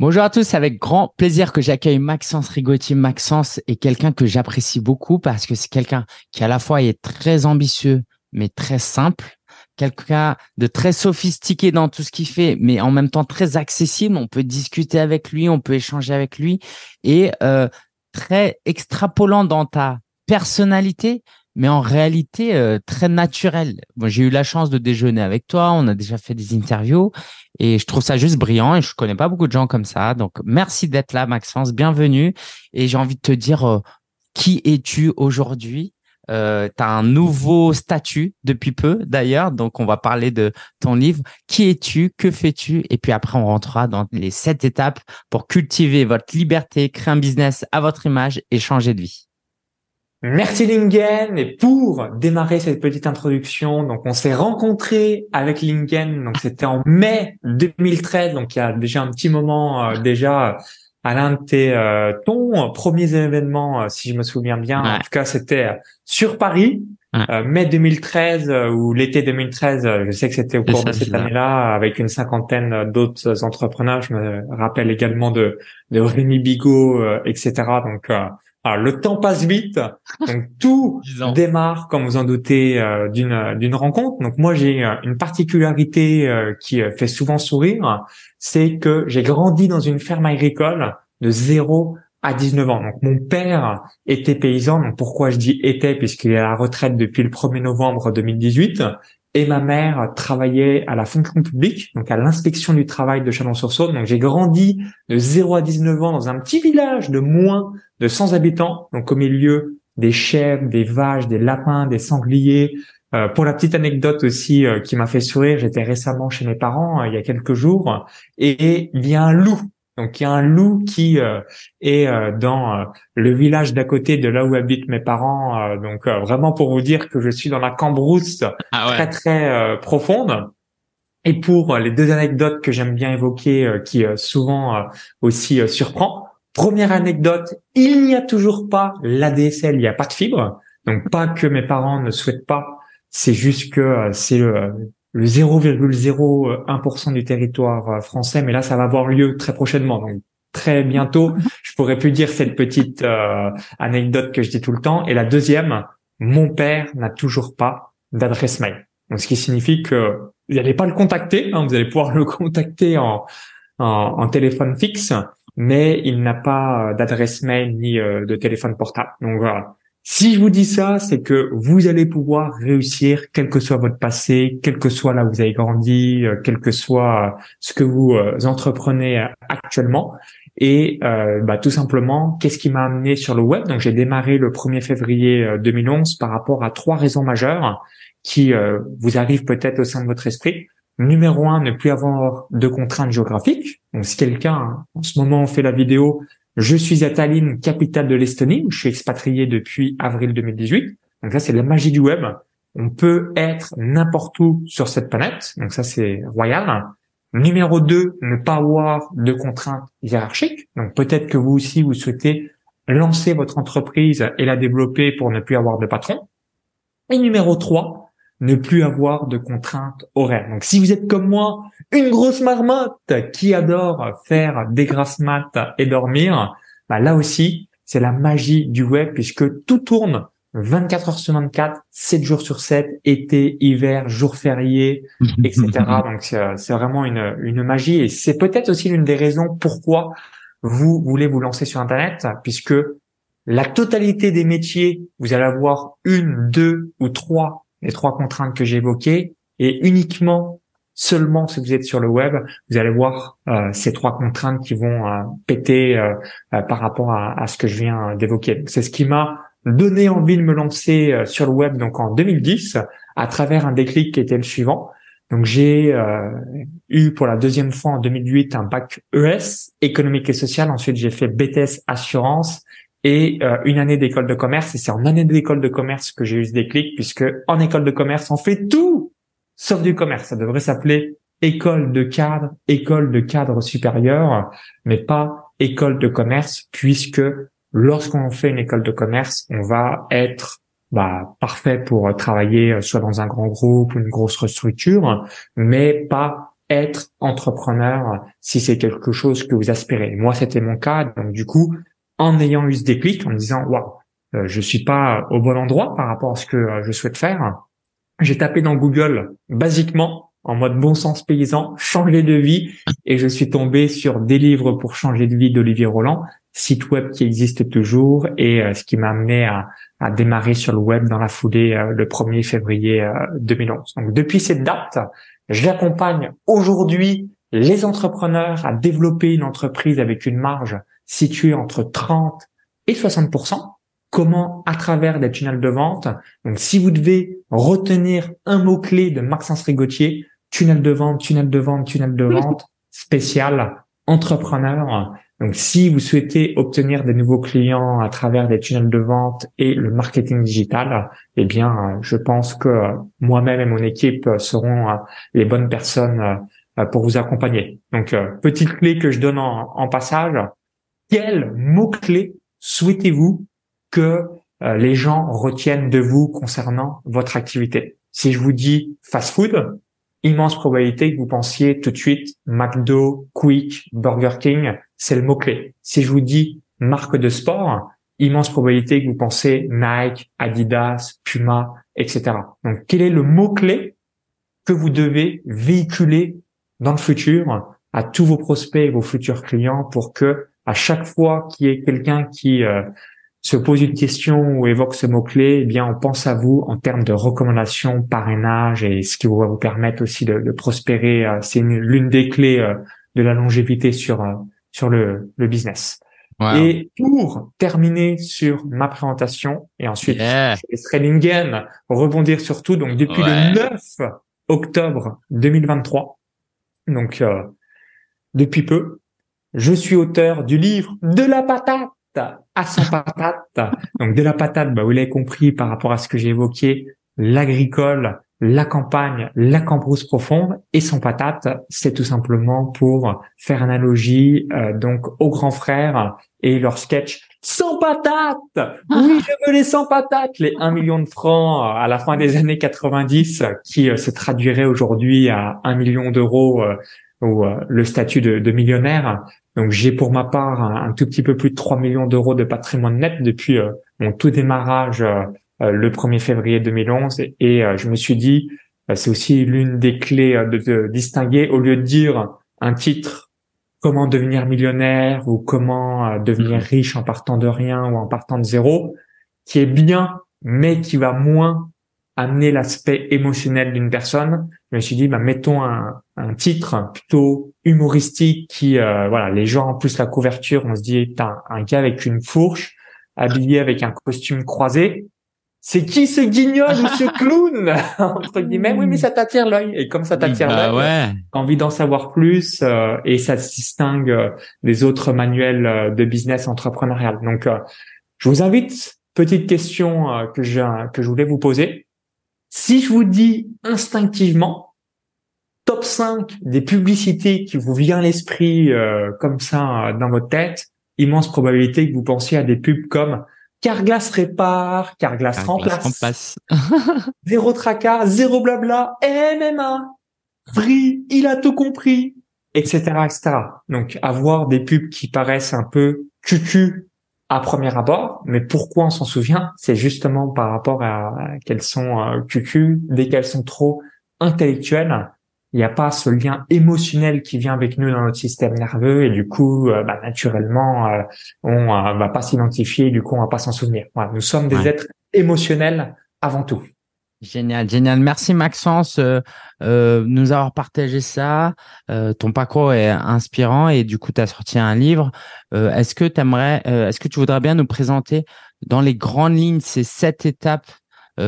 Bonjour à tous, avec grand plaisir que j'accueille Maxence Rigotti. Maxence est quelqu'un que j'apprécie beaucoup parce que c'est quelqu'un qui à la fois est très ambitieux mais très simple, quelqu'un de très sophistiqué dans tout ce qu'il fait, mais en même temps très accessible. On peut discuter avec lui, on peut échanger avec lui et euh, très extrapolant dans ta personnalité, mais en réalité euh, très naturel. J'ai eu la chance de déjeuner avec toi, on a déjà fait des interviews et je trouve ça juste brillant et je connais pas beaucoup de gens comme ça. Donc, merci d'être là, Maxence, bienvenue. Et j'ai envie de te dire, euh, qui es-tu aujourd'hui? Euh, tu as un nouveau statut depuis peu d'ailleurs, donc on va parler de ton livre. Qui es-tu? Que fais-tu? Et puis après, on rentrera dans les sept étapes pour cultiver votre liberté, créer un business à votre image et changer de vie. Merci Lingen. Et pour démarrer cette petite introduction, donc on s'est rencontré avec Lingen, donc c'était en mai 2013, donc il y a déjà un petit moment euh, déjà à l'un de tes euh, ton premiers événements, euh, si je me souviens bien. En tout cas, c'était euh, sur Paris, mai 2013 ou l'été 2013. je sais que c'était au cours de cette année-là, avec une cinquantaine d'autres entrepreneurs. Je me rappelle également de, de Rémi Bigot, etc. Donc alors, le temps passe vite, donc tout démarre, comme vous en doutez, euh, d'une d'une rencontre. Donc moi, j'ai euh, une particularité euh, qui fait souvent sourire, c'est que j'ai grandi dans une ferme agricole de 0 à 19 ans. Donc mon père était paysan. Donc pourquoi je dis était? Puisqu'il est à la retraite depuis le 1er novembre 2018 et ma mère travaillait à la fonction publique, donc à l'inspection du travail de Chalon-sur-Saône. Donc j'ai grandi de 0 à 19 ans dans un petit village de moins de 100 habitants, donc au milieu des chèvres, des vaches, des lapins, des sangliers. Euh, pour la petite anecdote aussi euh, qui m'a fait sourire, j'étais récemment chez mes parents euh, il y a quelques jours et il y a un loup donc il y a un loup qui euh, est euh, dans euh, le village d'à côté de là où habitent mes parents. donc vraiment pour vous dire que je suis dans la cambrousse ah très très profonde. Et pour les deux anecdotes que j'aime bien évoquer, qui souvent aussi surprend. Première anecdote, il n'y a toujours pas l'ADSL, il n'y a pas de fibre. Donc pas que mes parents ne souhaitent pas, c'est juste que c'est le, le 0,01% du territoire euh, français, mais là, ça va avoir lieu très prochainement. Donc, très bientôt, je pourrais plus dire cette petite euh, anecdote que je dis tout le temps. Et la deuxième, mon père n'a toujours pas d'adresse mail. Donc, ce qui signifie que vous n'allez pas le contacter, hein, vous allez pouvoir le contacter en, en, en téléphone fixe, mais il n'a pas d'adresse mail ni de téléphone portable. Donc voilà, si je vous dis ça, c'est que vous allez pouvoir réussir, quel que soit votre passé, quel que soit là où vous avez grandi, euh, quel que soit euh, ce que vous euh, entreprenez actuellement. Et bah, tout simplement, qu'est-ce qui m'a amené sur le web? Donc j'ai démarré le 1er février 2011 par rapport à trois raisons majeures qui vous arrivent peut-être au sein de votre esprit. Numéro un, ne plus avoir de contraintes géographiques. Donc si quelqu'un, en ce moment, fait la vidéo, je suis à Tallinn, capitale de l'Estonie, où je suis expatrié depuis avril 2018. Donc ça, c'est la magie du web. On peut être n'importe où sur cette planète. Donc ça, c'est royal. Numéro 2, ne pas avoir de contraintes hiérarchiques. Donc peut-être que vous aussi, vous souhaitez lancer votre entreprise et la développer pour ne plus avoir de patron. Et numéro 3, ne plus avoir de contraintes horaires. Donc si vous êtes comme moi, une grosse marmotte qui adore faire des grasses maths et dormir, bah là aussi, c'est la magie du web puisque tout tourne 24 heures sur 24, 7 jours sur 7, été, hiver, jours fériés, etc. Donc c'est vraiment une, une magie et c'est peut-être aussi l'une des raisons pourquoi vous voulez vous lancer sur Internet puisque la totalité des métiers, vous allez avoir une, deux ou trois les trois contraintes que j'ai évoquées, et uniquement seulement si vous êtes sur le web, vous allez voir euh, ces trois contraintes qui vont euh, péter euh, par rapport à, à, ce que je viens d'évoquer. C'est ce qui m'a donné envie de me lancer sur le web donc en 2010 à travers un déclic qui était le suivant. Donc j'ai eu pour la deuxième fois en 2008 un bac ES économique et social. Ensuite j'ai fait BTS assurance et euh, une année d'école de commerce. Et c'est en année d'école de commerce que j'ai eu ce déclic, puisque en école de commerce, on fait tout sauf du commerce. Ça devrait s'appeler école de cadre, école de cadre supérieur, mais pas école de commerce, puisque lorsqu'on fait une école de commerce, on va être bah, parfait pour travailler euh, soit dans un grand groupe ou une grosse structure, mais pas être entrepreneur si c'est quelque chose que vous aspirez. Moi, c'était mon cas. Donc, du coup, en ayant eu ce déclic, en me disant, waouh, euh, je suis pas au bon endroit par rapport à ce que euh, je souhaite faire, j'ai tapé dans Google, basiquement, en mode bon sens paysan, changer de vie, et je suis tombé sur des livres pour changer de vie d'Olivier Roland, site web qui existe toujours, et euh, ce qui m'a amené à, à, démarrer sur le web dans la foulée le 1er février 2011. Donc, depuis cette date, J'accompagne aujourd'hui les entrepreneurs à développer une entreprise avec une marge située entre 30 et 60% Comment à travers des tunnels de vente. Donc, si vous devez retenir un mot clé de Maxence Rigotier, tunnel de vente, tunnel de vente, tunnel de vente spécial entrepreneur. Donc, si vous souhaitez obtenir des nouveaux clients à travers des tunnels de vente et le marketing digital, eh bien, je pense que moi-même et mon équipe seront euh, les bonnes personnes euh, pour vous accompagner. Donc, euh, petite clé que je donne en, passage. Quels mots-clés souhaitez-vous que les gens retiennent de vous concernant votre activité? Si je vous dis fast food, immense probabilité que vous pensiez tout de suite McDo, Quick, Burger King, c'est le mot-clé. Si je vous dis marque de sport, immense probabilité que vous pensez Nike, Adidas, Puma, etc. Donc, quel est le mot-clé que vous devez véhiculer dans le futur à tous vos prospects et vos futurs clients pour que à chaque fois qu'il y ait quelqu'un qui euh, se pose une question ou évoque ce mot-clé, eh bien, on pense à vous en termes de recommandations, parrainage et ce qui va vous permettre aussi de, de prospérer. Euh, c'est l'une des clés euh, de la longévité sur, euh, sur le, le business. Et pour terminer sur ma présentation, et ensuite je laisserai Lingen rebondir sur tout. Donc, depuis le 9 octobre 2023, donc depuis peu, je suis auteur du livre de la patate à 100 patates. Donc de la patate, bah, vous l'avez compris par rapport à ce que j'ai évoqué, l'agricole, la campagne, la cambrousse profonde et sans patate, c'est tout simplement pour faire analogie euh, donc aux grands frères et leur sketch sans patate. Oui, je veux les sans patates, les 1 million de francs euh, à la fin des années 90 qui euh, se traduirait aujourd'hui à 1 million d'euros ou le statut de, de millionnaire. Donc j'ai pour ma part un, tout petit peu plus de 3 millions d'euros de patrimoine net depuis euh, mon tout démarrage euh, euh, le 1er février 2011 et, je me suis dit c'est aussi l'une des clés de, distinguer au lieu de dire un titre comment devenir millionnaire ou comment devenir mm-hmm. riche en partant de rien ou en partant de zéro qui est bien mais qui va moins amener l'aspect émotionnel d'une personne, je me suis dit, bah, mettons un, un titre plutôt humoristique qui, euh, voilà, les gens, en plus la couverture, on se dit, t'as un, gars avec une fourche, habillé avec un costume croisé. C'est qui ce guignol ou ce clown? Entre guillemets Oui, mais ça t'attire l'œil. Et comme ça t'attire bah l'œil, ouais. envie d'en savoir plus euh, et ça se distingue euh, des autres manuels de business entrepreneurial. Donc, je vous invite petite question que je que je voulais vous poser. Si je vous dis instinctivement top 5 des publicités qui vous vient à l'esprit euh, comme ça euh, dans votre tête, immense probabilité que vous pensiez à des pubs comme Carglass répare, Carglass, remplace, zéro tracas, zéro blabla, MMA, free, il a tout compris, etc., etc. Donc avoir des pubs qui paraissent un peu cucu à premier abord, mais pourquoi on s'en souvient? C'est justement par rapport à, qu'elles sont euh, cucu, dès qu'elles sont trop intellectuelles, il n'y a pas ce lien émotionnel qui vient avec nous dans notre système nerveux et du coup, euh, bah, naturellement, euh, on euh, va pas s'identifier, du coup, on va pas s'en souvenir. Voilà, nous sommes des êtres émotionnels avant tout. Génial, génial. Merci Maxence euh, euh, nous avoir partagé ça. Euh, ton parcours est inspirant et du coup, tu as sorti un livre. Euh, est-ce que tu aimerais, est-ce que tu voudrais bien nous présenter dans les grandes lignes ces sept étapes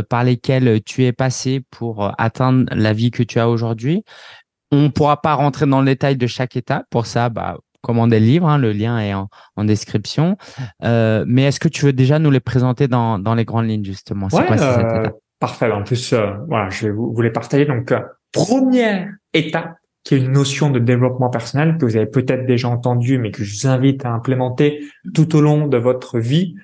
par lesquelles tu es passé pour atteindre la vie que tu as aujourd'hui On ne pourra pas rentrer dans le détail de chaque étape. Pour ça, bah, commandez le livre. Hein, le lien est en, en description. mais est-ce que tu veux déjà nous les présenter dans, dans les grandes lignes justement? C'est quoi étapes Parfait. En plus, euh, voilà, je vais vous, les partager. Donc, euh, première étape, qui est une notion de développement personnel que vous avez peut-être déjà entendu, mais que je vous invite à implémenter tout au long de votre vie.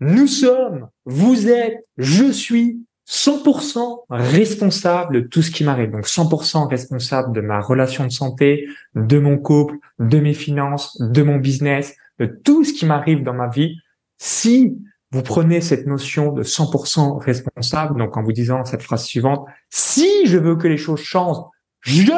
Nous sommes, vous êtes, je suis 100% responsable de tout ce qui m'arrive. Donc 100% responsable de ma relation de santé, de mon couple, de mes finances, de mon business, de tout ce qui m'arrive dans ma vie. Si vous prenez cette notion de 100% responsable, donc en vous disant cette phrase suivante, si je veux que les choses changent, je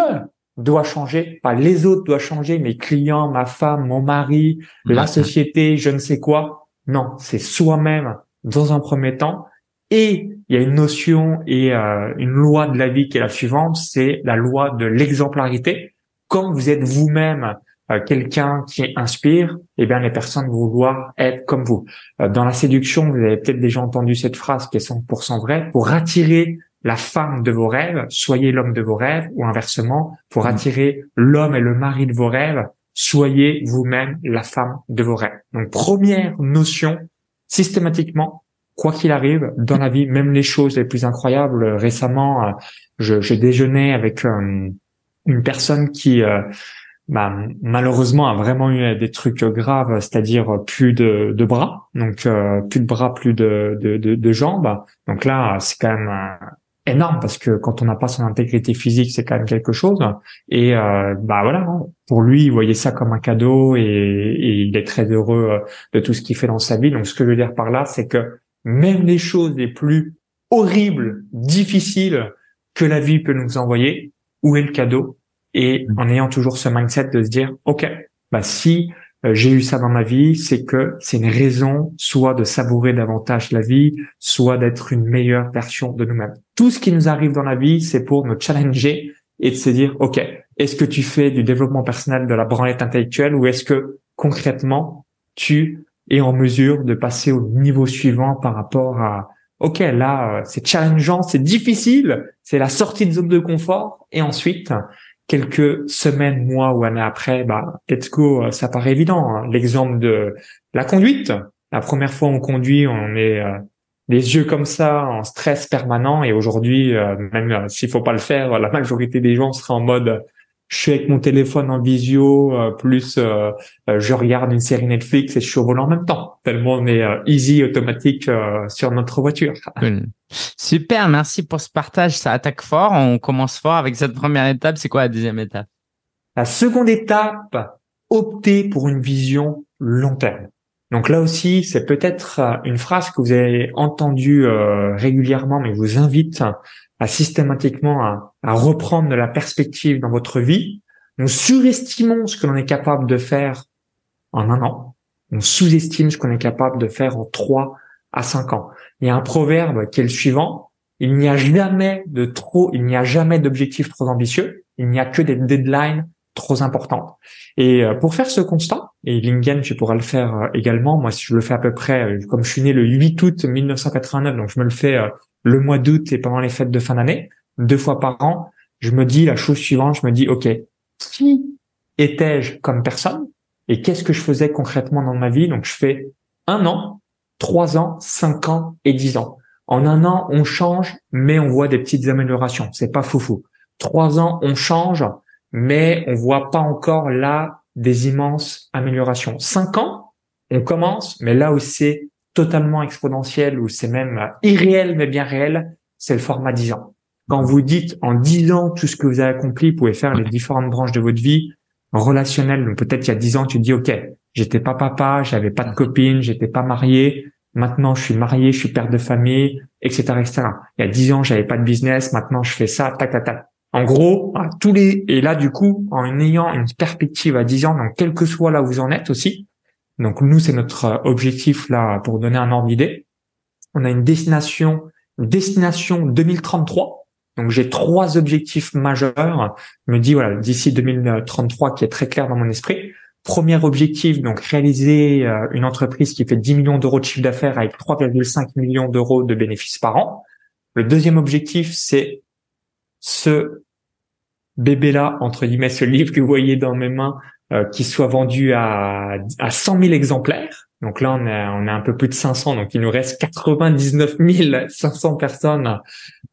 dois changer, pas les autres doivent changer, mes clients, ma femme, mon mari, la société, je ne sais quoi. Non, c'est soi-même dans un premier temps. Et il y a une notion et euh, une loi de la vie qui est la suivante, c'est la loi de l'exemplarité. Quand vous êtes vous-même euh, quelqu'un qui inspire, eh bien les personnes vont vouloir être comme vous. Euh, dans la séduction, vous avez peut-être déjà entendu cette phrase qui est 100% vraie. Pour attirer la femme de vos rêves, soyez l'homme de vos rêves, ou inversement, pour attirer l'homme et le mari de vos rêves, soyez vous-même la femme de vos rêves. Donc première notion, systématiquement, quoi qu'il arrive dans la vie, même les choses les plus incroyables. Récemment, euh, je, je déjeunais avec une personne qui bah, malheureusement a vraiment eu des trucs graves, c'est-à-dire plus de, de bras, donc euh, plus de bras, plus de, de, de, jambes. Donc là, c'est quand même euh, énorme parce que quand on n'a pas son intégrité physique, c'est quand même quelque chose. Et euh, bah voilà, hein. pour lui, il voyait ça comme un cadeau et, et il est très heureux de tout ce qu'il fait dans sa vie. Donc ce que je veux dire par là, c'est que même les choses les plus horribles, difficiles que la vie peut nous envoyer, où est le cadeau? Et mm. en ayant toujours ce mindset de se dire, OK, bah, si euh, j'ai eu ça dans ma vie, c'est que c'est une raison soit de savourer davantage la vie, soit d'être une meilleure version de nous-mêmes. Tout ce qui nous arrive dans la vie, c'est pour nous challenger et de se dire, OK, est-ce que tu fais du développement personnel de la branlette intellectuelle ou est-ce que concrètement, tu es en mesure de passer au niveau suivant par rapport à, OK, là, euh, c'est challengeant, c'est difficile, c'est la sortie de zone de confort et ensuite, quelques semaines, mois ou années après, bah, let's go, euh, ça paraît évident. Hein. L'exemple de la conduite. La première fois on conduit, on est euh, les yeux comme ça, en stress permanent. Et aujourd'hui, euh, même s'il faut pas le faire, la majorité des gens seraient en mode je suis avec mon téléphone en visio, euh, plus euh, euh, je regarde une série Netflix et je suis au volant en même temps. Tellement on est easy, automatique sur notre voiture. Super, merci pour ce partage. Ça attaque fort. On commence fort avec cette première étape. C'est quoi la deuxième étape? La seconde étape, opter pour une vision long terme. Donc là aussi, c'est peut-être une phrase que vous avez entendue régulièrement, mais je vous invite à systématiquement à, reprendre de la perspective dans votre vie. Nous surestimons ce que l'on est capable de faire en un an. On sous-estime ce qu'on est capable de faire en trois à cinq ans. Il y a un proverbe qui est le suivant. Il n'y a jamais de trop, il n'y a jamais d'objectifs trop ambitieux. Il n'y a que des deadlines trop importantes. Et euh, pour faire ce constat, et Lingen, tu pourras le faire euh, également. Moi, si je le fais à peu près, euh, comme je suis né le 8 août 1989, donc je me le fais le mois d'août et pendant les fêtes de fin d'année, deux fois par an, je me dis la chose suivante, je me dis, OK, qui étais-je comme personne et qu'est-ce que je faisais concrètement dans ma vie? Donc, je fais un an, trois ans, cinq ans et dix ans. En un an, on change, mais on voit des petites améliorations. C'est pas foufou. Trois ans, on change, mais on voit pas encore là des immenses améliorations. Cinq ans, on commence, mais là c'est totalement exponentiel ou c'est même irréel mais bien réel, c'est le format 10 ans. Quand vous dites en 10 ans tout ce que vous avez accompli, vous pouvez faire les différentes branches de votre vie relationnelle. Peut-être il y a 10 ans, tu dis OK, j'étais pas papa, j'avais pas de copine, j'étais pas marié. Maintenant, je suis marié, je suis père de famille, etc., etc. Il y a 10 ans, j'avais pas de business. Maintenant, je fais ça, tac, tac, tac. En gros, tous les, et là, du coup, en ayant une perspective à 10 ans, donc quel que soit là où vous en êtes aussi, donc nous, c'est notre euh, objectif là pour donner un ordre d'idée. On a une destination, destination 2033. Donc j'ai trois objectifs majeurs. Je me dis voilà d'ici 2033 qui est très clair dans mon esprit. Premier objectif donc réaliser euh, une entreprise qui fait 10 millions d'euros de chiffre d'affaires avec 3,5 millions d'euros de bénéfices par an. Le deuxième objectif c'est ce bébé là entre guillemets ce livre que vous voyez dans mes mains euh, qui soit vendu à, à 100 000 exemplaires. Donc là, on est, on est un peu plus de 500, donc il nous reste 99 500 personnes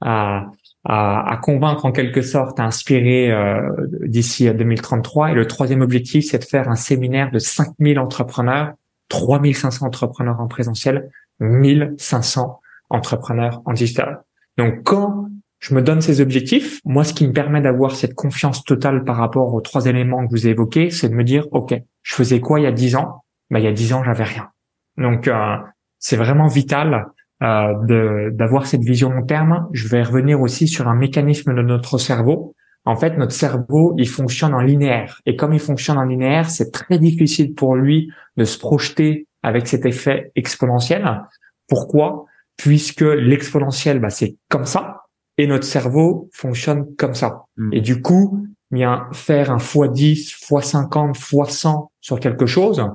à, à, à, convaincre en quelque sorte, à inspirer euh, d'ici à 2033. Et le troisième objectif, c'est de faire un séminaire de 5000 entrepreneurs, 3500 entrepreneurs en présentiel, 1500 entrepreneurs en digital. Donc quand je me donne ces objectifs, moi ce qui me permet d'avoir cette confiance totale par rapport aux trois éléments que vous évoquez, c'est de me dire OK, je faisais quoi il y a dix ans? Bah il y a dix ans, j'avais rien. Donc euh, c'est vraiment vital euh, d'avoir cette vision long terme. Je vais revenir aussi sur un mécanisme de notre cerveau. En fait, notre cerveau, il fonctionne en linéaire. Et comme il fonctionne en linéaire, c'est très difficile pour lui de se projeter avec cet effet exponentiel. Pourquoi? Puisque l'exponentiel, bah, c'est comme ça, et notre cerveau fonctionne comme ça. Hmm. Et du coup, bien faire un x10, x50, x100 sur quelque chose,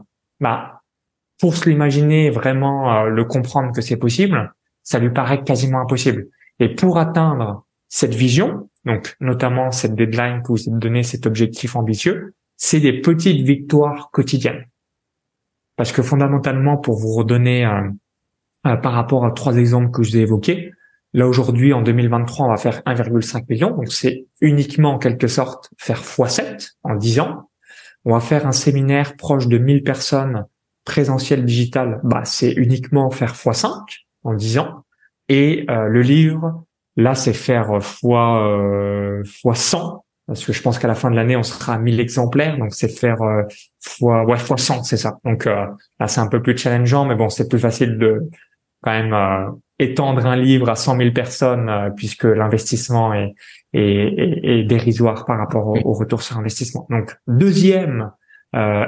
bah pour se l'imaginer vraiment euh, le comprendre que c'est possible, ça lui paraît quasiment impossible. Et pour atteindre cette vision, donc notamment cette deadline que vous avez donné, cet objectif ambitieux, c'est des petites victoires quotidiennes. Parce que fondamentalement, pour vous redonner euh, euh, par rapport à trois exemples que je vous ai évoqués, là aujourd'hui en 2023, on va faire 1,5 million, donc c'est uniquement en quelque sorte faire x7 en 10 ans. On va faire un séminaire proche de 1000 personnes présentiel digital, bah, c'est uniquement faire x5 en 10 ans. Et euh, le livre, là, c'est faire fois euh, fois 100 parce que je pense qu'à la fin de l'année, on sera à 1000 exemplaires, donc c'est faire euh, fois ouais fois 100, c'est ça. Donc euh, là, c'est un peu plus challengeant, mais bon, c'est plus facile de quand même euh, étendre un livre à 100 000 personnes puisque l'investissement est, est, est, dérisoire par rapport au, au, retour sur investissement. Donc deuxième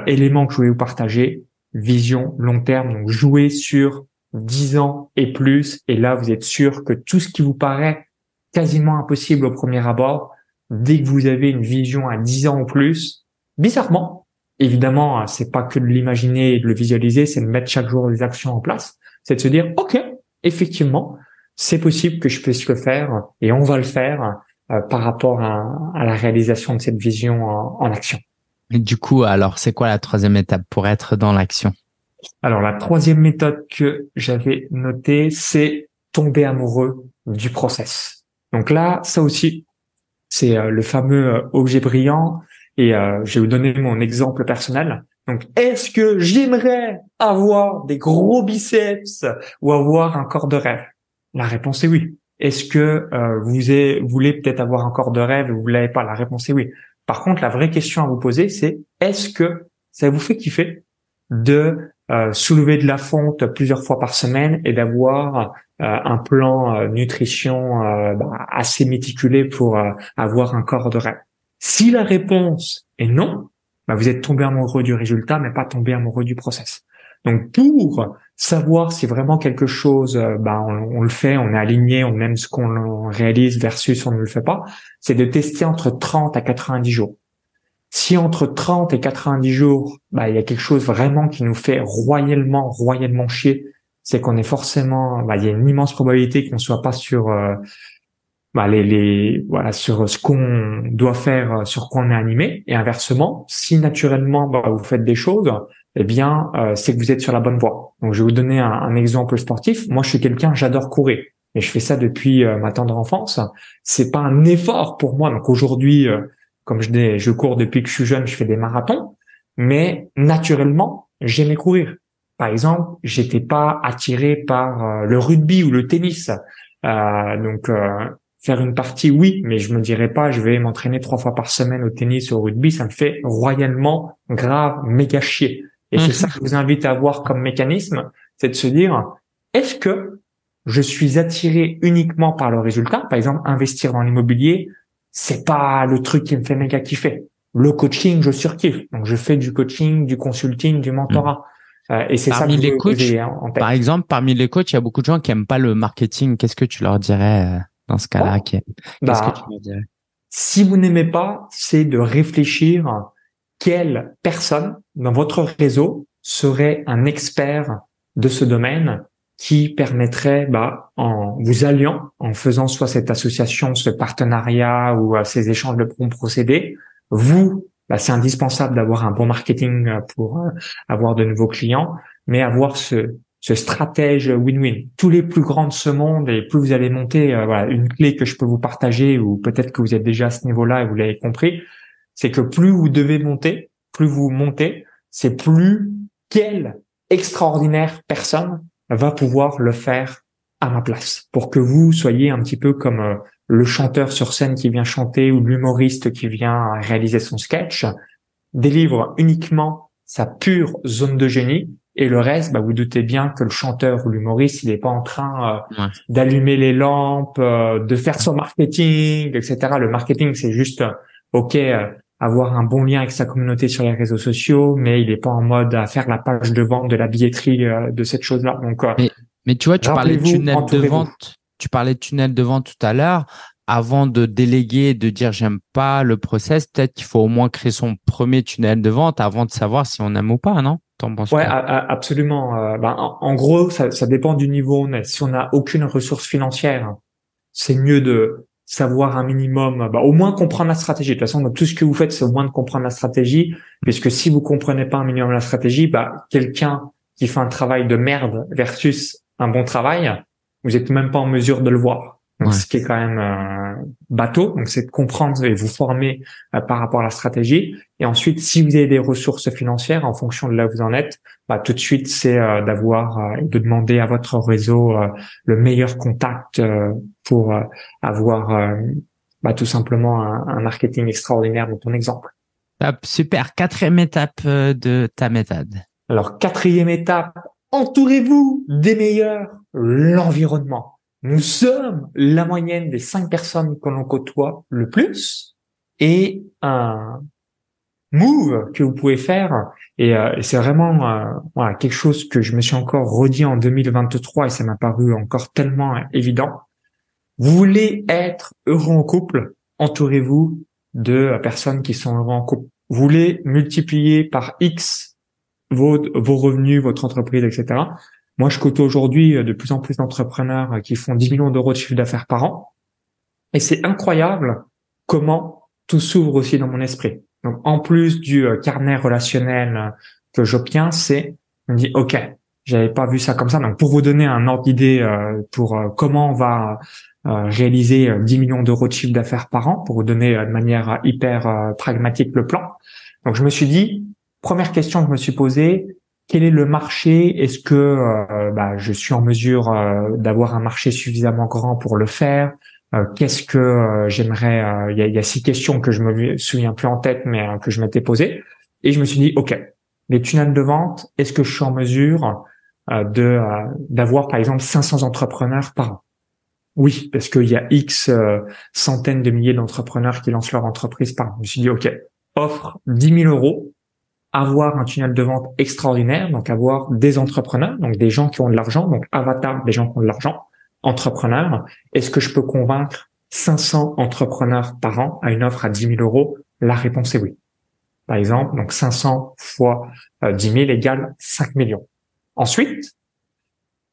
élément que je voulais vous partager, vision long terme, donc jouer sur 10 ans et plus, et là vous êtes sûr que tout ce qui vous paraît quasiment impossible au premier abord, dès que vous avez une vision à 10 ans ou plus, bizarrement, évidemment, c'est pas que de l'imaginer et de le visualiser, c'est de mettre chaque jour des actions en place, c'est de se dire, OK, effectivement, c'est possible que je puisse le faire et on va le faire euh, par rapport à, la réalisation de cette vision en action. Et du coup, alors, c'est quoi la troisième étape pour être dans l'action? Alors, la troisième méthode que j'avais notée, c'est tomber amoureux du process. Donc là, ça aussi, c'est euh, le fameux euh, objet brillant. Et euh, je vais vous donner mon exemple personnel. Donc, est-ce que j'aimerais avoir des gros biceps ou avoir un corps de rêve? La réponse est oui. Est-ce que vous, vous voulez peut-être avoir un corps de rêve et vous l'avez pas? La réponse est oui. Par contre, la vraie question à vous poser, c'est est-ce que ça vous fait kiffer de euh, soulever de la fonte plusieurs fois par semaine et d'avoir euh, un plan euh, nutrition bah, assez méticulé pour avoir un corps de rêve? Si la réponse est non, bah, vous êtes tombé amoureux du résultat, mais pas tombé amoureux du process. Donc pour savoir si vraiment quelque chose, euh, bah, on, le fait, on est aligné, on aime ce qu'on réalise versus on ne le fait pas, c'est de tester entre 30 à 90 jours. Si entre 30 et 90 jours, bah, il y a quelque chose vraiment qui nous fait royalement, royalement chier, c'est qu'on est forcément, bah, il y a une immense probabilité qu'on soit pas sur euh, bah, les, les, voilà sur ce qu'on doit faire, sur quoi on est animé. Et inversement, si naturellement bah, vous faites des choses eh bien, euh, c'est que vous êtes sur la bonne voie. Donc, je vais vous donner un, exemple sportif. Moi, je suis quelqu'un, j'adore courir. Et je fais ça depuis euh, ma tendre enfance. C'est pas un effort pour moi. Donc aujourd'hui, euh, comme je dis, je cours depuis que je suis jeune, je fais des marathons. Mais naturellement, j'aimais courir. Par exemple, j'étais pas attiré par le rugby ou le tennis. donc faire une partie, oui, mais je me dirais pas, je vais m'entraîner trois fois par semaine au tennis ou au rugby, ça me fait royalement grave, méga chier. Et c'est ça mhm. que je vous invite à voir comme mécanisme, c'est de se dire, est-ce que je suis attiré uniquement par le résultat? Par exemple, investir dans l'immobilier, c'est pas le truc qui me fait méga kiffer. Le coaching, je surkiffe. Donc, je fais du coaching, du consulting, du mentorat. Mhm. Euh, et c'est ça que les coachs, en tête. Par exemple, parmi les coachs, il y a beaucoup de gens qui aiment pas le marketing. Qu'est-ce que tu leur dirais euh, dans ce cas-là Qu'est-ce bah, que tu leur dirais? Si vous n'aimez pas, c'est de réfléchir quelle personne dans votre réseau serait un expert de ce domaine qui permettrait, bah, en vous alliant, en faisant soit cette association, ce partenariat ou euh, ces échanges de bons procédés, vous, bah, c'est indispensable d'avoir un bon marketing euh, pour euh, avoir de nouveaux clients, mais avoir ce, ce stratège win-win. Tous les plus grands de ce monde et plus vous allez monter, voilà, une clé que je peux vous partager ou peut-être que vous êtes déjà à ce niveau-là et vous l'avez compris, c'est que plus vous devez monter, plus vous montez, c'est plus quelle extraordinaire personne va pouvoir le faire à ma place pour que vous soyez un petit peu comme euh, le chanteur sur scène qui vient chanter ou l'humoriste qui vient réaliser son sketch délivre uniquement sa pure zone de génie et le reste, bah, vous doutez bien que le chanteur ou l'humoriste, il n'est pas en train euh, d'allumer les lampes, euh, de faire son marketing, etc. Le marketing, c'est juste, ok, avoir un bon lien avec sa communauté sur les réseaux sociaux, mais il n'est pas en mode à faire la page de vente de la billetterie de cette chose-là. Donc, mais tu vois, tu parlais de tunnel de vente. Tu parlais de tunnel de vente tout à l'heure. Avant de déléguer, de dire j'aime pas le process, peut-être qu'il faut au moins créer son premier tunnel de vente avant de savoir si on aime ou pas, non? T'en penses Ouais, absolument. Euh, ben, en, gros, ça, ça, dépend du niveau où on est. Si on n'a aucune ressource financière, c'est mieux de savoir un minimum, bah, au moins comprendre la stratégie. De toute façon, tout ce que vous faites, c'est au moins de comprendre la stratégie, puisque si vous comprenez pas un minimum la stratégie, bah, quelqu'un qui fait un travail de merde versus un bon travail, vous êtes même pas en mesure de le voir. Donc, ce qui est quand même euh, bateau. Donc, c'est de comprendre et vous former euh, par rapport à la stratégie. Et ensuite, si vous avez des ressources financières en fonction de là où vous en êtes, bah, tout de suite, c'est euh, d'avoir de demander à votre réseau le meilleur contact pour avoir bah, tout simplement un, un, marketing extraordinaire dans ton exemple. super. Quatrième étape de ta méthode. Alors, quatrième étape, Entourez-vous des meilleurs, l'environnement. Nous sommes la moyenne des cinq personnes que l'on côtoie le plus et un move que vous pouvez faire et, euh, c'est vraiment euh, voilà, quelque chose que je me suis encore redit en 2023 et ça m'a paru encore tellement évident. Vous voulez être heureux en couple, entourez-vous de personnes qui sont heureux en couple. Vous voulez multiplier par X vos, vos revenus, votre entreprise, etc. Moi, je côtoie aujourd'hui euh, de plus en plus d'entrepreneurs euh, qui font 10 millions d'euros de chiffre d'affaires par an. Et c'est incroyable comment tout s'ouvre aussi dans mon esprit. Donc, en plus du euh, carnet relationnel que j'obtiens, c'est, me dis, OK, j'avais pas vu ça comme ça. Donc, pour vous donner un ordre d'idée pour comment on va réaliser 10 millions d'euros de chiffre d'affaires par an, pour vous donner de manière hyper pragmatique le plan. Donc, je me suis dit, première question que je me suis posée, quel est le marché? Est-ce que euh, bah, je suis en mesure euh, d'avoir un marché suffisamment grand pour le faire? Euh, Qu'est-ce que j'aimerais Il y a, six questions que je me souviens plus en tête, mais que je m'étais posées. Et je me suis dit, ok, les tunnels de vente, est-ce que je suis en mesure d'avoir par exemple 500 entrepreneurs par an? Oui, parce qu'il y a X centaines de milliers d'entrepreneurs qui lancent leur entreprise par an. Je me suis dit, ok, offre 10 000 euros avoir un tunnel de vente extraordinaire, donc avoir des entrepreneurs, donc des gens qui ont de l'argent, donc avatar des gens qui ont de l'argent, entrepreneurs. Est-ce que je peux convaincre 500 entrepreneurs par an à une offre à 10 000 euros? La réponse est oui. Par exemple, donc 500 fois 10 000 égale 5 millions. Ensuite,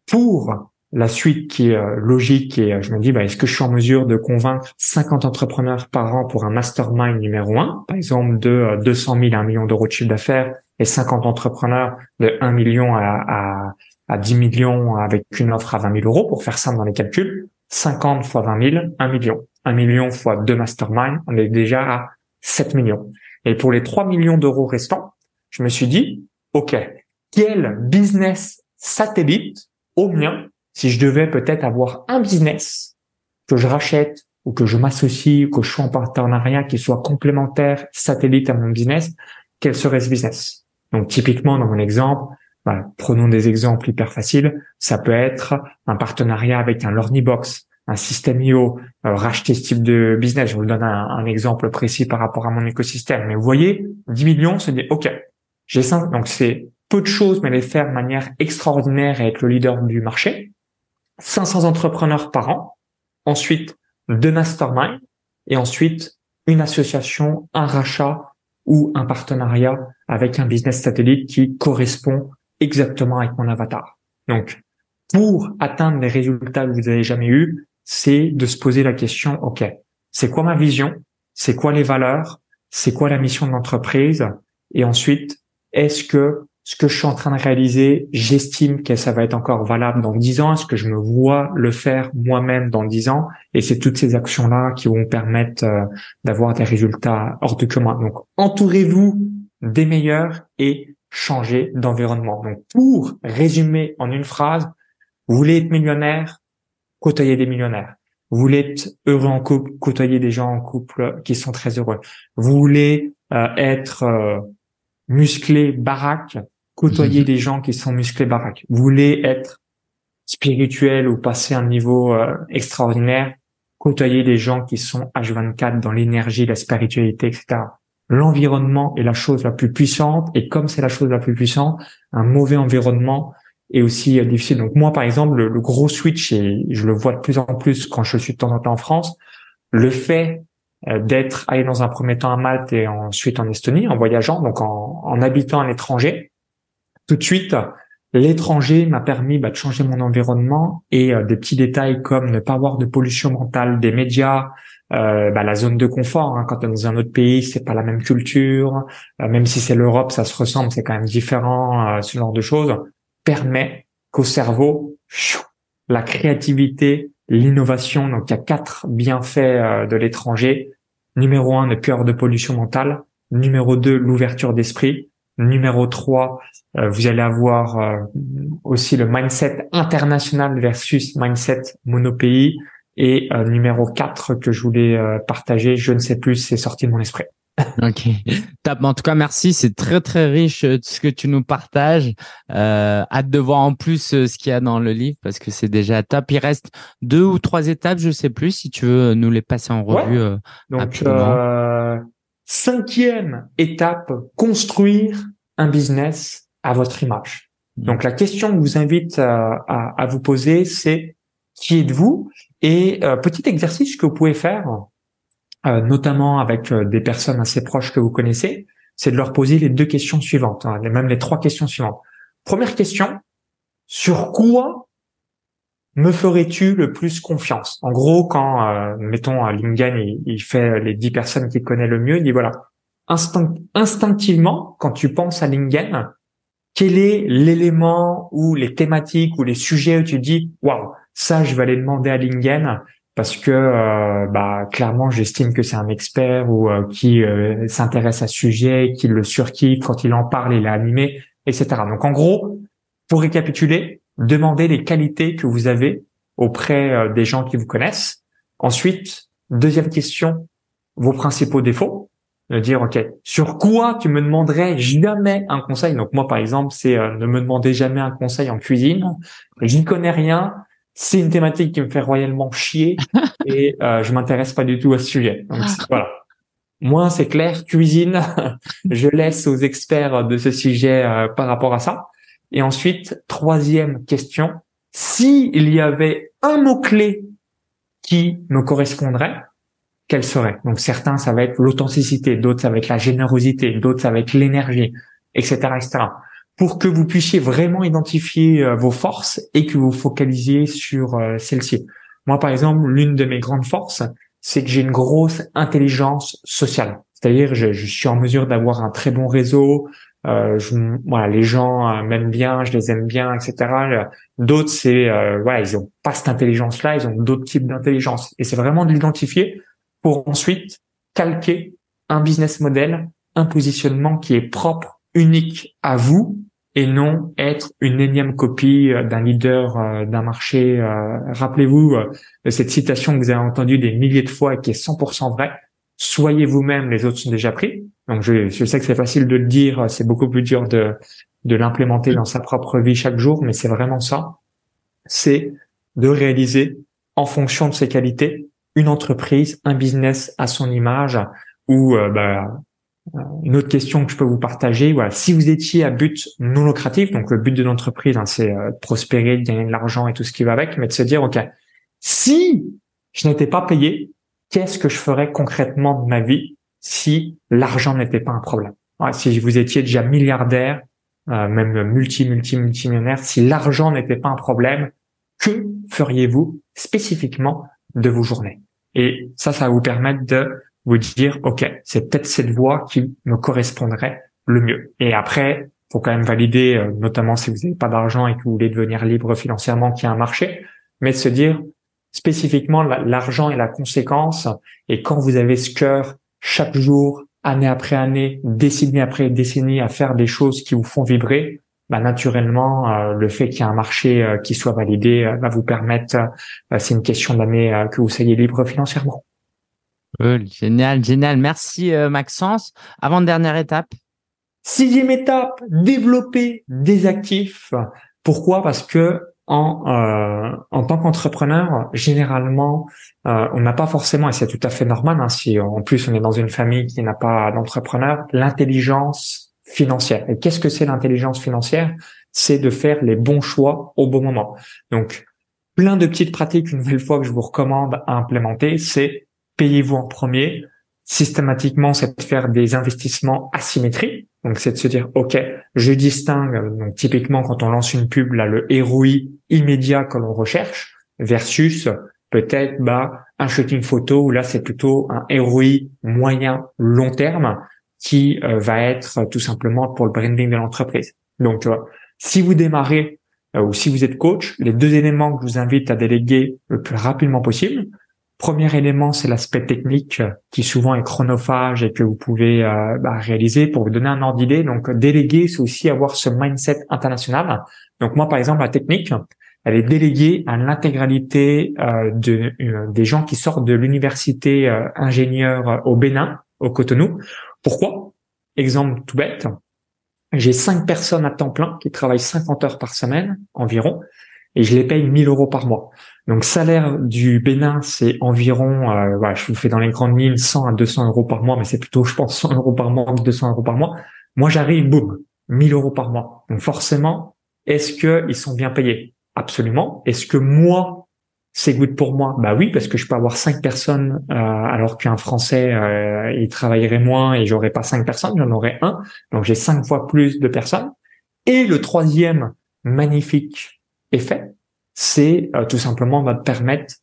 pour la suite qui est euh, logique et euh, je me dis, bah, est-ce que je suis en mesure de convaincre 50 entrepreneurs par an pour un mastermind numéro 1, par exemple de 200 000 à 1 million d'euros de chiffre d'affaires et 50 entrepreneurs de 1 million à, à, à 10 millions avec une offre à 20 000 euros pour faire simple dans les calculs, 50 fois 20 000, 1 million. 1 million fois 2 masterminds, on est déjà à 7 millions. Et pour les 3 millions d'euros restants, je me suis dit, OK, quel business satellite au mien si je devais peut-être avoir un business que je rachète ou que je m'associe, que je sois en partenariat qui soit complémentaire, satellite à mon business, quel serait ce business? Donc typiquement dans mon exemple, bah, prenons des exemples hyper faciles, ça peut être un partenariat avec un Box, un système IO, euh, racheter ce type de business. Je vous donne un, exemple précis par rapport à mon écosystème. Mais vous voyez, 10 millions, c'est dit, OK, j'ai ça. Donc c'est peu de choses, mais les faire de manière extraordinaire et être le leader du marché. 500 entrepreneurs par an, ensuite deux masterminds et ensuite une association, un rachat ou un partenariat avec un business satellite qui correspond exactement avec mon avatar. Donc, pour atteindre les résultats que vous n'avez jamais eus, c'est de se poser la question, OK, c'est quoi ma vision? C'est quoi les valeurs? C'est quoi la mission de l'entreprise? Et ensuite, est-ce que ce que je suis en train de réaliser, j'estime que ça va être encore valable dans dix ans. Est-ce que je me vois le faire moi-même dans dix ans? Et c'est toutes ces actions-là qui vont permettre euh, d'avoir des résultats hors de commun. Donc, entourez-vous des meilleurs et changez d'environnement. Donc, pour résumer en une phrase, vous voulez être millionnaire, côtoyer des millionnaires. Vous voulez être heureux en couple, côtoyer des gens en couple qui sont très heureux. Vous voulez euh, être euh, musclé, baraque, côtoyer des gens qui sont musclés, baraque. Vous voulez être spirituel ou passer un niveau euh, extraordinaire, côtoyer des gens qui sont H24 dans l'énergie, la spiritualité, etc. L'environnement est la chose la plus puissante et comme c'est la chose la plus puissante, un mauvais environnement est aussi difficile. Donc moi, par exemple, le, gros switch, et je le vois de plus en plus quand je suis de temps en temps en France, le fait euh, d'être allé dans un premier temps à Malte et ensuite en Estonie, en voyageant, donc en, en habitant à l'étranger, tout de suite, l'étranger m'a permis bah, de changer mon environnement et euh, des petits détails comme ne pas avoir de pollution mentale des médias, euh, bah, la zone de confort. Hein, quand tu es dans un autre pays, c'est pas la même culture, même si c'est l'Europe, ça se ressemble, c'est quand même différent, ce genre de choses permet qu'au cerveau, la créativité, l'innovation, donc il y a quatre bienfaits euh, de l'étranger. Numéro un, plus avoir de pollution mentale. Numéro deux, l'ouverture d'esprit. Numéro trois, euh, vous allez avoir euh, aussi le mindset international versus mindset monopays. Et numéro quatre que je voulais partager, je ne sais plus, c'est sorti de mon esprit. ok. Top. En tout cas, merci. C'est très, très riche euh, ce que tu nous partages. Euh, hâte de voir en plus euh, ce qu'il y a dans le livre parce que c'est déjà top. Il reste deux ou trois étapes, je sais plus, si tu veux nous les passer en revue. Donc, cinquième étape, construire un business à votre image. Hmm. Donc, la question que je vous invite à, à vous poser, c'est qui êtes-vous? Et petit exercice que vous pouvez faire, euh, notamment avec euh, des personnes assez proches que vous connaissez, c'est de leur poser les deux questions suivantes, hein, même les trois questions suivantes. Première question, sur quoi me ferais-tu le plus confiance? En gros, quand, euh, mettons, Lingen, il, il, fait les dix personnes qu'il connaît le mieux, il dit voilà, instinctivement, quand tu penses à Lingen, quel est l'élément ou les thématiques ou les sujets où tu dis waouh, ça, je vais aller demander à Lingen parce que euh, bah, clairement j'estime que c'est un expert ou euh, qui euh, s'intéresse à ce sujet, qui le surkiffe quand il en parle, il est animé, etc. Donc en gros, pour récapituler, demandez les qualités que vous avez auprès des gens qui vous connaissent. Ensuite, deuxième question, vos principaux défauts. De dire, OK, sur quoi tu me demanderais jamais un conseil? Donc moi, par exemple, c'est ne me demander jamais un conseil en cuisine. J'y connais rien c'est une thématique qui me fait royalement chier et euh, je m'intéresse pas du tout à ce sujet. Donc ah. voilà. Moi, c'est clair, cuisine, je laisse aux experts de ce sujet euh, par rapport à ça. Et ensuite, troisième question, s'il y avait un mot-clé qui me correspondrait, quel serait? Donc certains, ça va être l'authenticité, d'autres, ça va être la générosité, d'autres, ça va être l'énergie, etc., etc pour que vous puissiez vraiment identifier euh, vos forces et que vous focalisiez sur euh, celles-ci. Moi, par exemple, l'une de mes grandes forces, c'est que j'ai une grosse intelligence sociale. C'est-à-dire, je, je, suis en mesure d'avoir un très bon réseau. Euh, je, voilà, les gens euh, m'aiment bien, je les aime bien, etc. D'autres, c'est ils ont pas cette intelligence-là, ils ont d'autres types d'intelligence. Et c'est vraiment de l'identifier pour ensuite calquer un business model, un positionnement qui est propre, unique à vous et non être une énième copie euh, d'un leader euh, d'un marché. Euh, rappelez-vous de cette citation que vous avez entendue des milliers de fois et qui est 100% vraie. Soyez vous-même, les autres sont déjà pris. Donc je, je sais que c'est facile de le dire, c'est beaucoup plus dur de, de l'implémenter dans sa propre vie chaque jour, mais c'est vraiment ça. C'est de réaliser en fonction de ses qualités une entreprise, un business à son image où bah, une autre question que je peux vous partager, voilà, si vous étiez à but non lucratif, donc le but de l'entreprise, hein, c'est euh, de prospérer, de gagner de l'argent et tout ce qui va avec, mais de se dire, ok, si je n'étais pas payé, qu'est-ce que je ferais concrètement de ma vie si l'argent n'était pas un problème Si vous étiez déjà milliardaire, euh, même multi, multi, multimillionnaire, si l'argent n'était pas un problème, que feriez-vous spécifiquement de vos journées? Et ça, ça va vous permettre de vous dire, OK, c'est peut-être cette voie qui me correspondrait le mieux. Et après, faut quand même valider, euh, notamment si vous n'avez pas d'argent et que vous voulez devenir libre financièrement, qu'il y a un marché, mais de se dire spécifiquement l'argent est la conséquence. Et quand vous avez ce cœur chaque jour, année après année, décennie après décennie à faire des choses qui vous font vibrer, bah, naturellement, le fait qu'il y ait un marché qui soit validé va vous permettre, c'est une question d'année que vous soyez libre financièrement. génial, génial. Merci Maxence. Avant dernière étape. Sixième étape, développer des actifs. Pourquoi? Parce que en, euh, en tant qu'entrepreneur, généralement, euh, on n'a pas forcément, et c'est tout à fait normal, hein, si en plus on est dans une famille qui n'a pas d'entrepreneur, l'intelligence financière. Et qu'est-ce que c'est l'intelligence financière? C'est de faire les bons choix au bon moment. Donc, plein de petites pratiques, une nouvelle fois, que je vous recommande à implémenter, c'est payez-vous en premier. Systématiquement, c'est de faire des investissements asymétriques. Donc, c'est de se dire, OK, je distingue, donc typiquement quand on lance une pub, là, le ROI immédiat que l'on recherche versus peut-être bah, un shooting photo où là, c'est plutôt un ROI moyen long terme qui euh, va être tout simplement pour le branding de l'entreprise. Donc, euh, si vous démarrez euh, ou si vous êtes coach, les deux éléments que je vous invite à déléguer le plus rapidement possible, Premier élément, c'est l'aspect technique qui souvent est chronophage et que vous pouvez euh, bah, réaliser pour vous donner un ordre d'idée. Donc, déléguer, c'est aussi avoir ce mindset international. Donc, moi, par exemple, la technique, elle est déléguée à l'intégralité euh, de, euh, des gens qui sortent de l'université ingénieur au Bénin, au Cotonou. Pourquoi? Exemple tout bête. J'ai cinq personnes à temps plein qui travaillent 50 heures par semaine environ et je les paye 1000 euros par mois. Donc salaire du Bénin, c'est environ, euh, voilà, je vous fais dans les grandes lignes 100 à 200 euros par mois, mais c'est plutôt, je pense, 100 euros par mois que 200 euros par mois. Moi, j'arrive, boum, 1000 euros par mois. Donc forcément, est-ce que ils sont bien payés? Absolument. Est-ce que moi, c'est good pour moi? Bah oui, parce que je peux avoir cinq personnes, euh, alors qu'un Français, euh, il travaillerait moins et j'aurais pas cinq personnes, j'en aurais un. Donc j'ai cinq fois plus de personnes. Et le troisième magnifique effet, c'est euh, tout simplement va permettre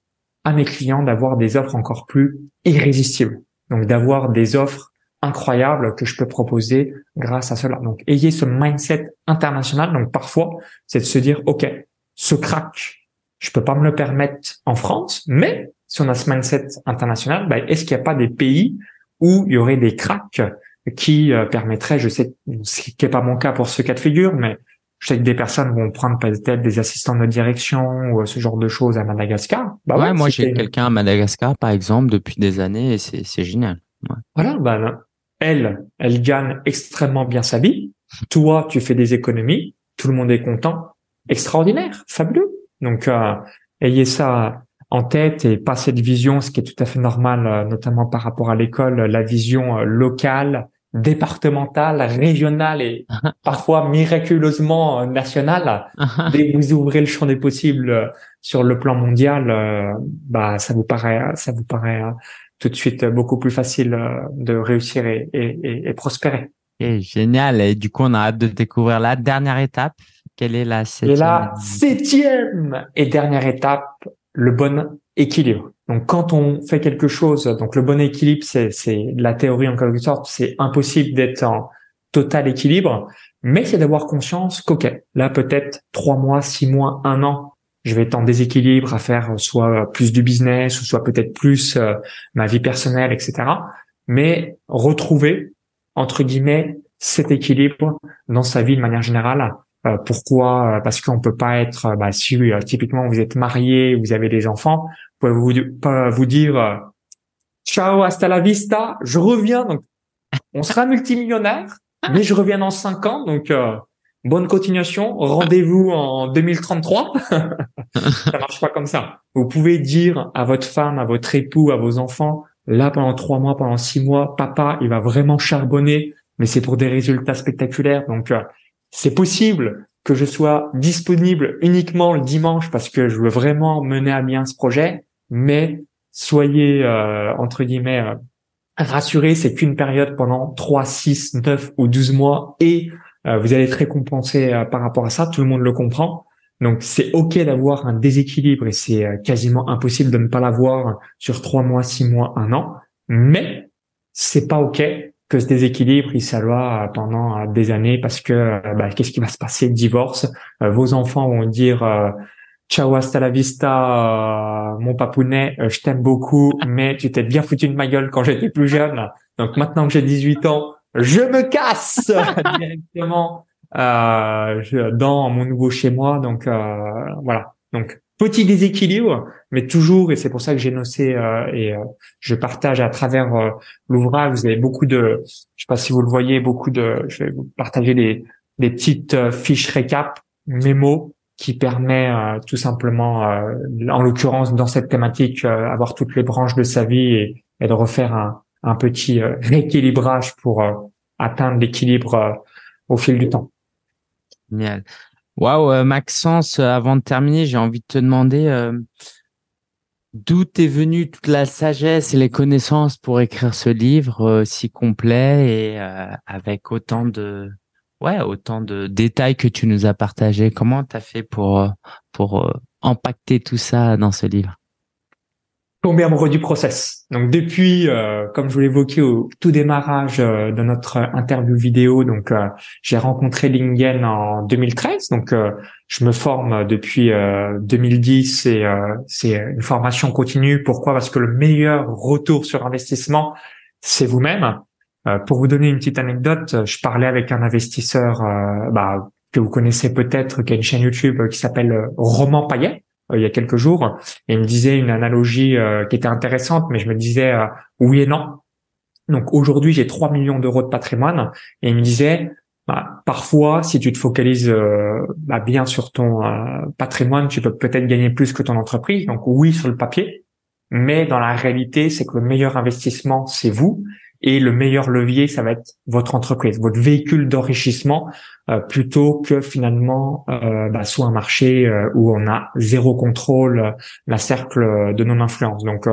à mes clients d'avoir des offres encore plus irrésistibles. Donc d'avoir des offres incroyables que je peux proposer grâce à cela. Donc ayez ce mindset international. Donc parfois, c'est de se dire, OK, ce crack, je peux pas me le permettre en France, mais si on a ce mindset international, bah, est-ce qu'il n'y a pas des pays où il y aurait des cracks qui euh, permettraient, je sais, ce qui n'est pas mon cas pour ce cas de figure, mais je sais que des personnes vont prendre peut-être des assistants de direction ou ce genre de choses à Madagascar. Bah ouais, moi j'ai quelqu'un à Madagascar par exemple depuis des années et c'est génial. Voilà, bah elle, elle gagne extrêmement bien sa vie. Toi, tu fais des économies. Tout le monde est content. Extraordinaire, fabuleux. Donc euh, ayez ça en tête et pas cette vision, ce qui est tout à fait normal, euh, notamment par rapport à l'école, la vision euh, locale, départementale, régionale et parfois miraculeusement euh, nationale. Dès que vous ouvrez le champ des possibles euh, sur le plan mondial, euh, bah ça vous paraît, ça vous paraît tout de suite beaucoup plus facile de réussir et, et, et, prospérer. Et génial. Et du coup, on a hâte de découvrir la dernière étape. Quelle est la septième? Et la septième et dernière étape, le bon équilibre. Donc quand on fait quelque chose, donc le bon équilibre, c'est, c'est la théorie en quelque sorte, c'est impossible d'être en total équilibre, mais c'est d'avoir conscience qu'ok, là peut-être trois mois, six mois, un an, je vais être en déséquilibre à faire soit plus du business ou soit peut-être plus euh, ma vie personnelle, etc. Mais retrouver entre guillemets cet équilibre dans sa vie de manière générale. Euh, pourquoi? Parce qu'on peut pas être, bah, si euh, typiquement vous êtes marié, vous avez des enfants, vous pas vous dire euh, ciao hasta la vista, je reviens. Donc on sera multimillionnaire, mais je reviens dans cinq ans. Donc euh, bonne continuation, rendez-vous en 2033. ça marche pas comme ça. Vous pouvez dire à votre femme, à votre époux, à vos enfants là pendant trois mois, pendant six mois, papa il va vraiment charbonner, mais c'est pour des résultats spectaculaires. Donc euh, c'est possible que je sois disponible uniquement le dimanche parce que je veux vraiment mener à bien ce projet mais soyez euh, entre guillemets euh, rassurés, c'est qu'une période pendant 3, 6, 9 ou 12 mois et euh, vous allez être récompensé par rapport à ça, tout le monde le comprend. Donc c'est OK d'avoir un déséquilibre et c'est quasiment impossible de ne pas l'avoir sur 3 mois, 6 mois, 1 an, mais c'est pas OK que ce déséquilibre il s'alloie pendant des années parce que bah, qu'est-ce qui va se passer? Divorce. Vos enfants vont dire Ciao, hasta la vista, euh, mon papounet, euh, je t'aime beaucoup, mais tu t'es bien foutu de ma gueule quand j'étais plus jeune. Donc maintenant que j'ai 18 ans, je me casse directement euh, dans mon nouveau chez moi. Donc voilà. Donc petit déséquilibre, mais toujours, et c'est pour ça que j'ai noté et je partage à travers l'ouvrage. Vous avez beaucoup de, je sais pas si vous le voyez, beaucoup de, je vais vous partager des des petites fiches récap, mémo qui permet euh, tout simplement, euh, en l'occurrence dans cette thématique, euh, avoir toutes les branches de sa vie et, et de refaire un, un petit rééquilibrage pour atteindre l'équilibre au fil du temps. Génial. Waouh, Maxence, avant de terminer, j'ai envie de te demander d'où est venue toute la sagesse et les connaissances pour écrire ce livre si complet et avec autant de ouais, autant de détails que tu nous as partagés. Comment tu as fait pour, euh, pour euh, impacter tout ça dans ce livre? Tomber amoureux du process. Donc depuis, euh, comme je vous l'évoquais au tout démarrage de notre interview vidéo, donc j'ai rencontré Lingen en 2013. Donc je me forme depuis 2010 et c'est une formation continue. Pourquoi? Parce que le meilleur retour sur investissement, c'est vous-même. Euh, pour vous donner une petite anecdote, je parlais avec un investisseur euh, bah, que vous connaissez peut-être, qui a une chaîne YouTube qui s'appelle euh, Roman Payet il y a quelques jours, et il me disait une analogie qui était intéressante, mais je me disais oui et non. Donc aujourd'hui, j'ai 3 millions d'euros de patrimoine, et il me disait bah, parfois, si tu te focalises bah, bien sur ton patrimoine, tu peux peut-être gagner plus que ton entreprise. Donc oui, sur le papier, mais dans la réalité, c'est que le meilleur investissement, c'est vous. Et le meilleur levier, ça va être votre entreprise, votre véhicule d'enrichissement, euh, plutôt que finalement euh, bah, soit un marché euh, où on a zéro contrôle, la cercle de non-influence. Donc,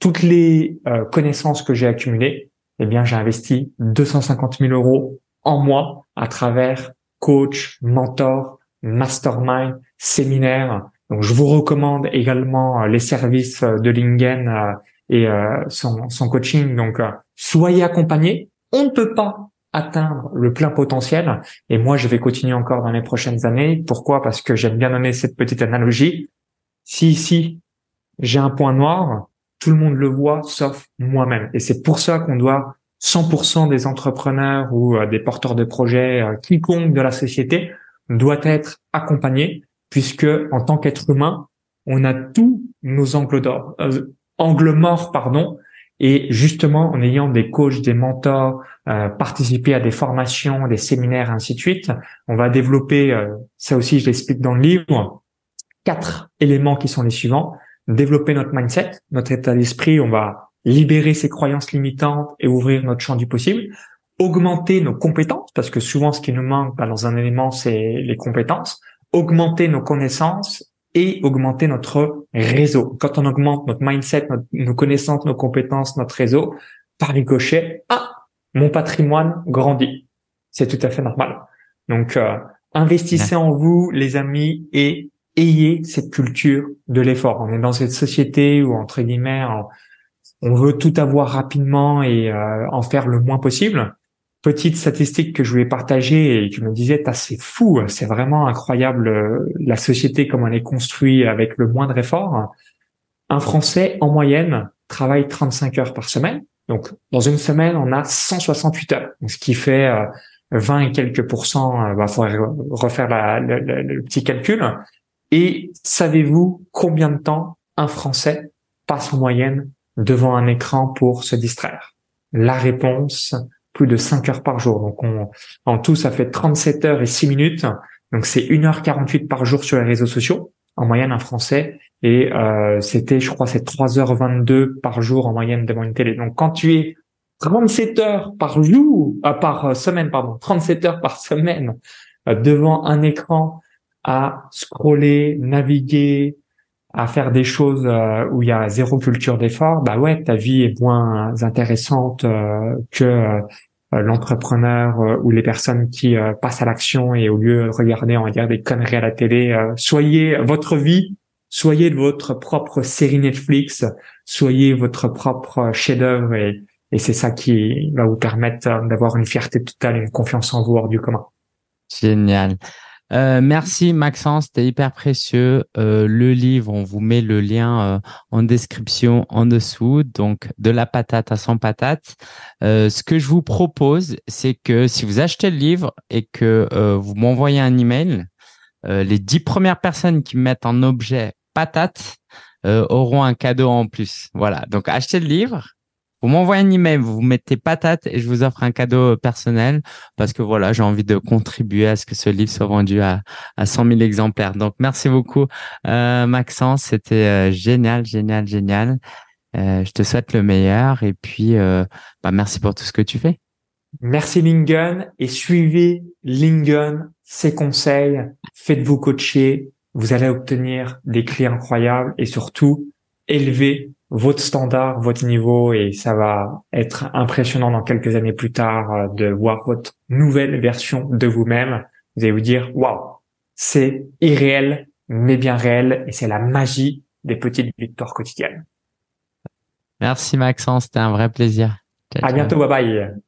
toutes les connaissances que j'ai accumulées, eh bien, j'ai investi 250 000 euros en mois à travers coach, mentor, mastermind, séminaire. Donc, je vous recommande également les services de Lingen et son, son coaching. Donc, soyez accompagnés. On ne peut pas atteindre le plein potentiel. Et moi, je vais continuer encore dans les prochaines années. Pourquoi? Parce que j'aime bien donner cette petite analogie. Si ici, j'ai un point noir, tout le monde le voit, sauf moi-même. Et c'est pour ça qu'on doit 100% des entrepreneurs ou euh, des porteurs de projets, euh, quiconque de la société, doit être accompagné, puisque en tant qu'être humain, on a tous nos angles d'or, angles morts, pardon, et justement, en ayant des coachs, des mentors, euh, participer à des formations, des séminaires, ainsi de suite, on va développer, euh, ça aussi je l'explique dans le livre, quatre éléments qui sont les suivants. Développer notre mindset, notre état d'esprit, on va libérer ses croyances limitantes et ouvrir notre champ du possible. Augmenter nos compétences, parce que souvent ce qui nous manque bah, dans un élément, c'est les compétences. Augmenter nos connaissances et augmenter notre réseau. Quand on augmente notre mindset, nos connaissances, nos compétences, notre réseau, par ricochet, ah, mon patrimoine grandit. C'est tout à fait normal. Donc, euh, investissez en vous, les amis, et ayez cette culture de l'effort. On est dans cette société où, entre guillemets, on, veut tout avoir rapidement et euh, en faire le moins possible petite statistique que je voulais partager et tu me disais, c'est fou, c'est vraiment incroyable euh, la société comme elle est construite avec le moindre effort. Un Français en moyenne travaille 35 heures par semaine. Donc dans une semaine, on a 168 heures, ce qui fait 20 euh, et quelques pourcents. Il euh, bah, faudrait refaire le petit calcul. Et savez-vous combien de temps un Français passe en moyenne devant un écran pour se distraire? La réponse, plus de 5 heures par jour. Donc on, en tout, ça fait 37 heures et 6 minutes. Donc c'est 1h48 par jour sur les réseaux sociaux, en moyenne un Français. Et euh, c'était, je crois, c'est 3h22 par jour en moyenne devant une télé. Donc quand tu es 37 heures par jour, euh, par semaine, pardon, 37 heures par semaine euh, devant un écran à scroller, naviguer, à faire des choses euh, où il y a zéro culture d'effort, bah ouais, ta vie est moins intéressante euh, que euh, l'entrepreneur ou les personnes qui passent à l'action et au lieu de regarder, on va dire, des conneries à la télé, soyez votre vie, soyez votre propre série Netflix, soyez votre propre chef-d'œuvre et, et c'est ça qui va vous permettre d'avoir une fierté totale, une confiance en vous hors du commun. Génial. Euh, merci Maxence, c'était hyper précieux. Euh, le livre, on vous met le lien euh, en description en dessous, donc de la patate à 100 patates. ce que je vous propose, c'est que si vous achetez le livre et que vous m'envoyez un email, les dix premières personnes qui mettent en objet patate auront un cadeau en plus. Voilà, donc achetez le livre vous m'envoyez un email, vous mettez patate et je vous offre un cadeau personnel parce que voilà, j'ai envie de contribuer à ce que ce livre soit vendu à, à 100 000 exemplaires. Donc, merci beaucoup, euh, Maxence. C'était euh, génial, génial, génial. Euh, je te souhaite le meilleur et puis, euh, bah, merci pour tout ce que tu fais. Merci Lingen et suivez Lingen, ses conseils, faites-vous coacher, vous allez obtenir des clés incroyables et surtout, élevez votre standard, votre niveau et ça va être impressionnant dans quelques années plus tard euh, de voir votre nouvelle version de vous-même. Vous allez vous dire, waouh, c'est irréel, mais bien réel et c'est la magie des petites victoires quotidiennes. Merci Maxence, c'était un vrai plaisir. à bientôt, bye bye.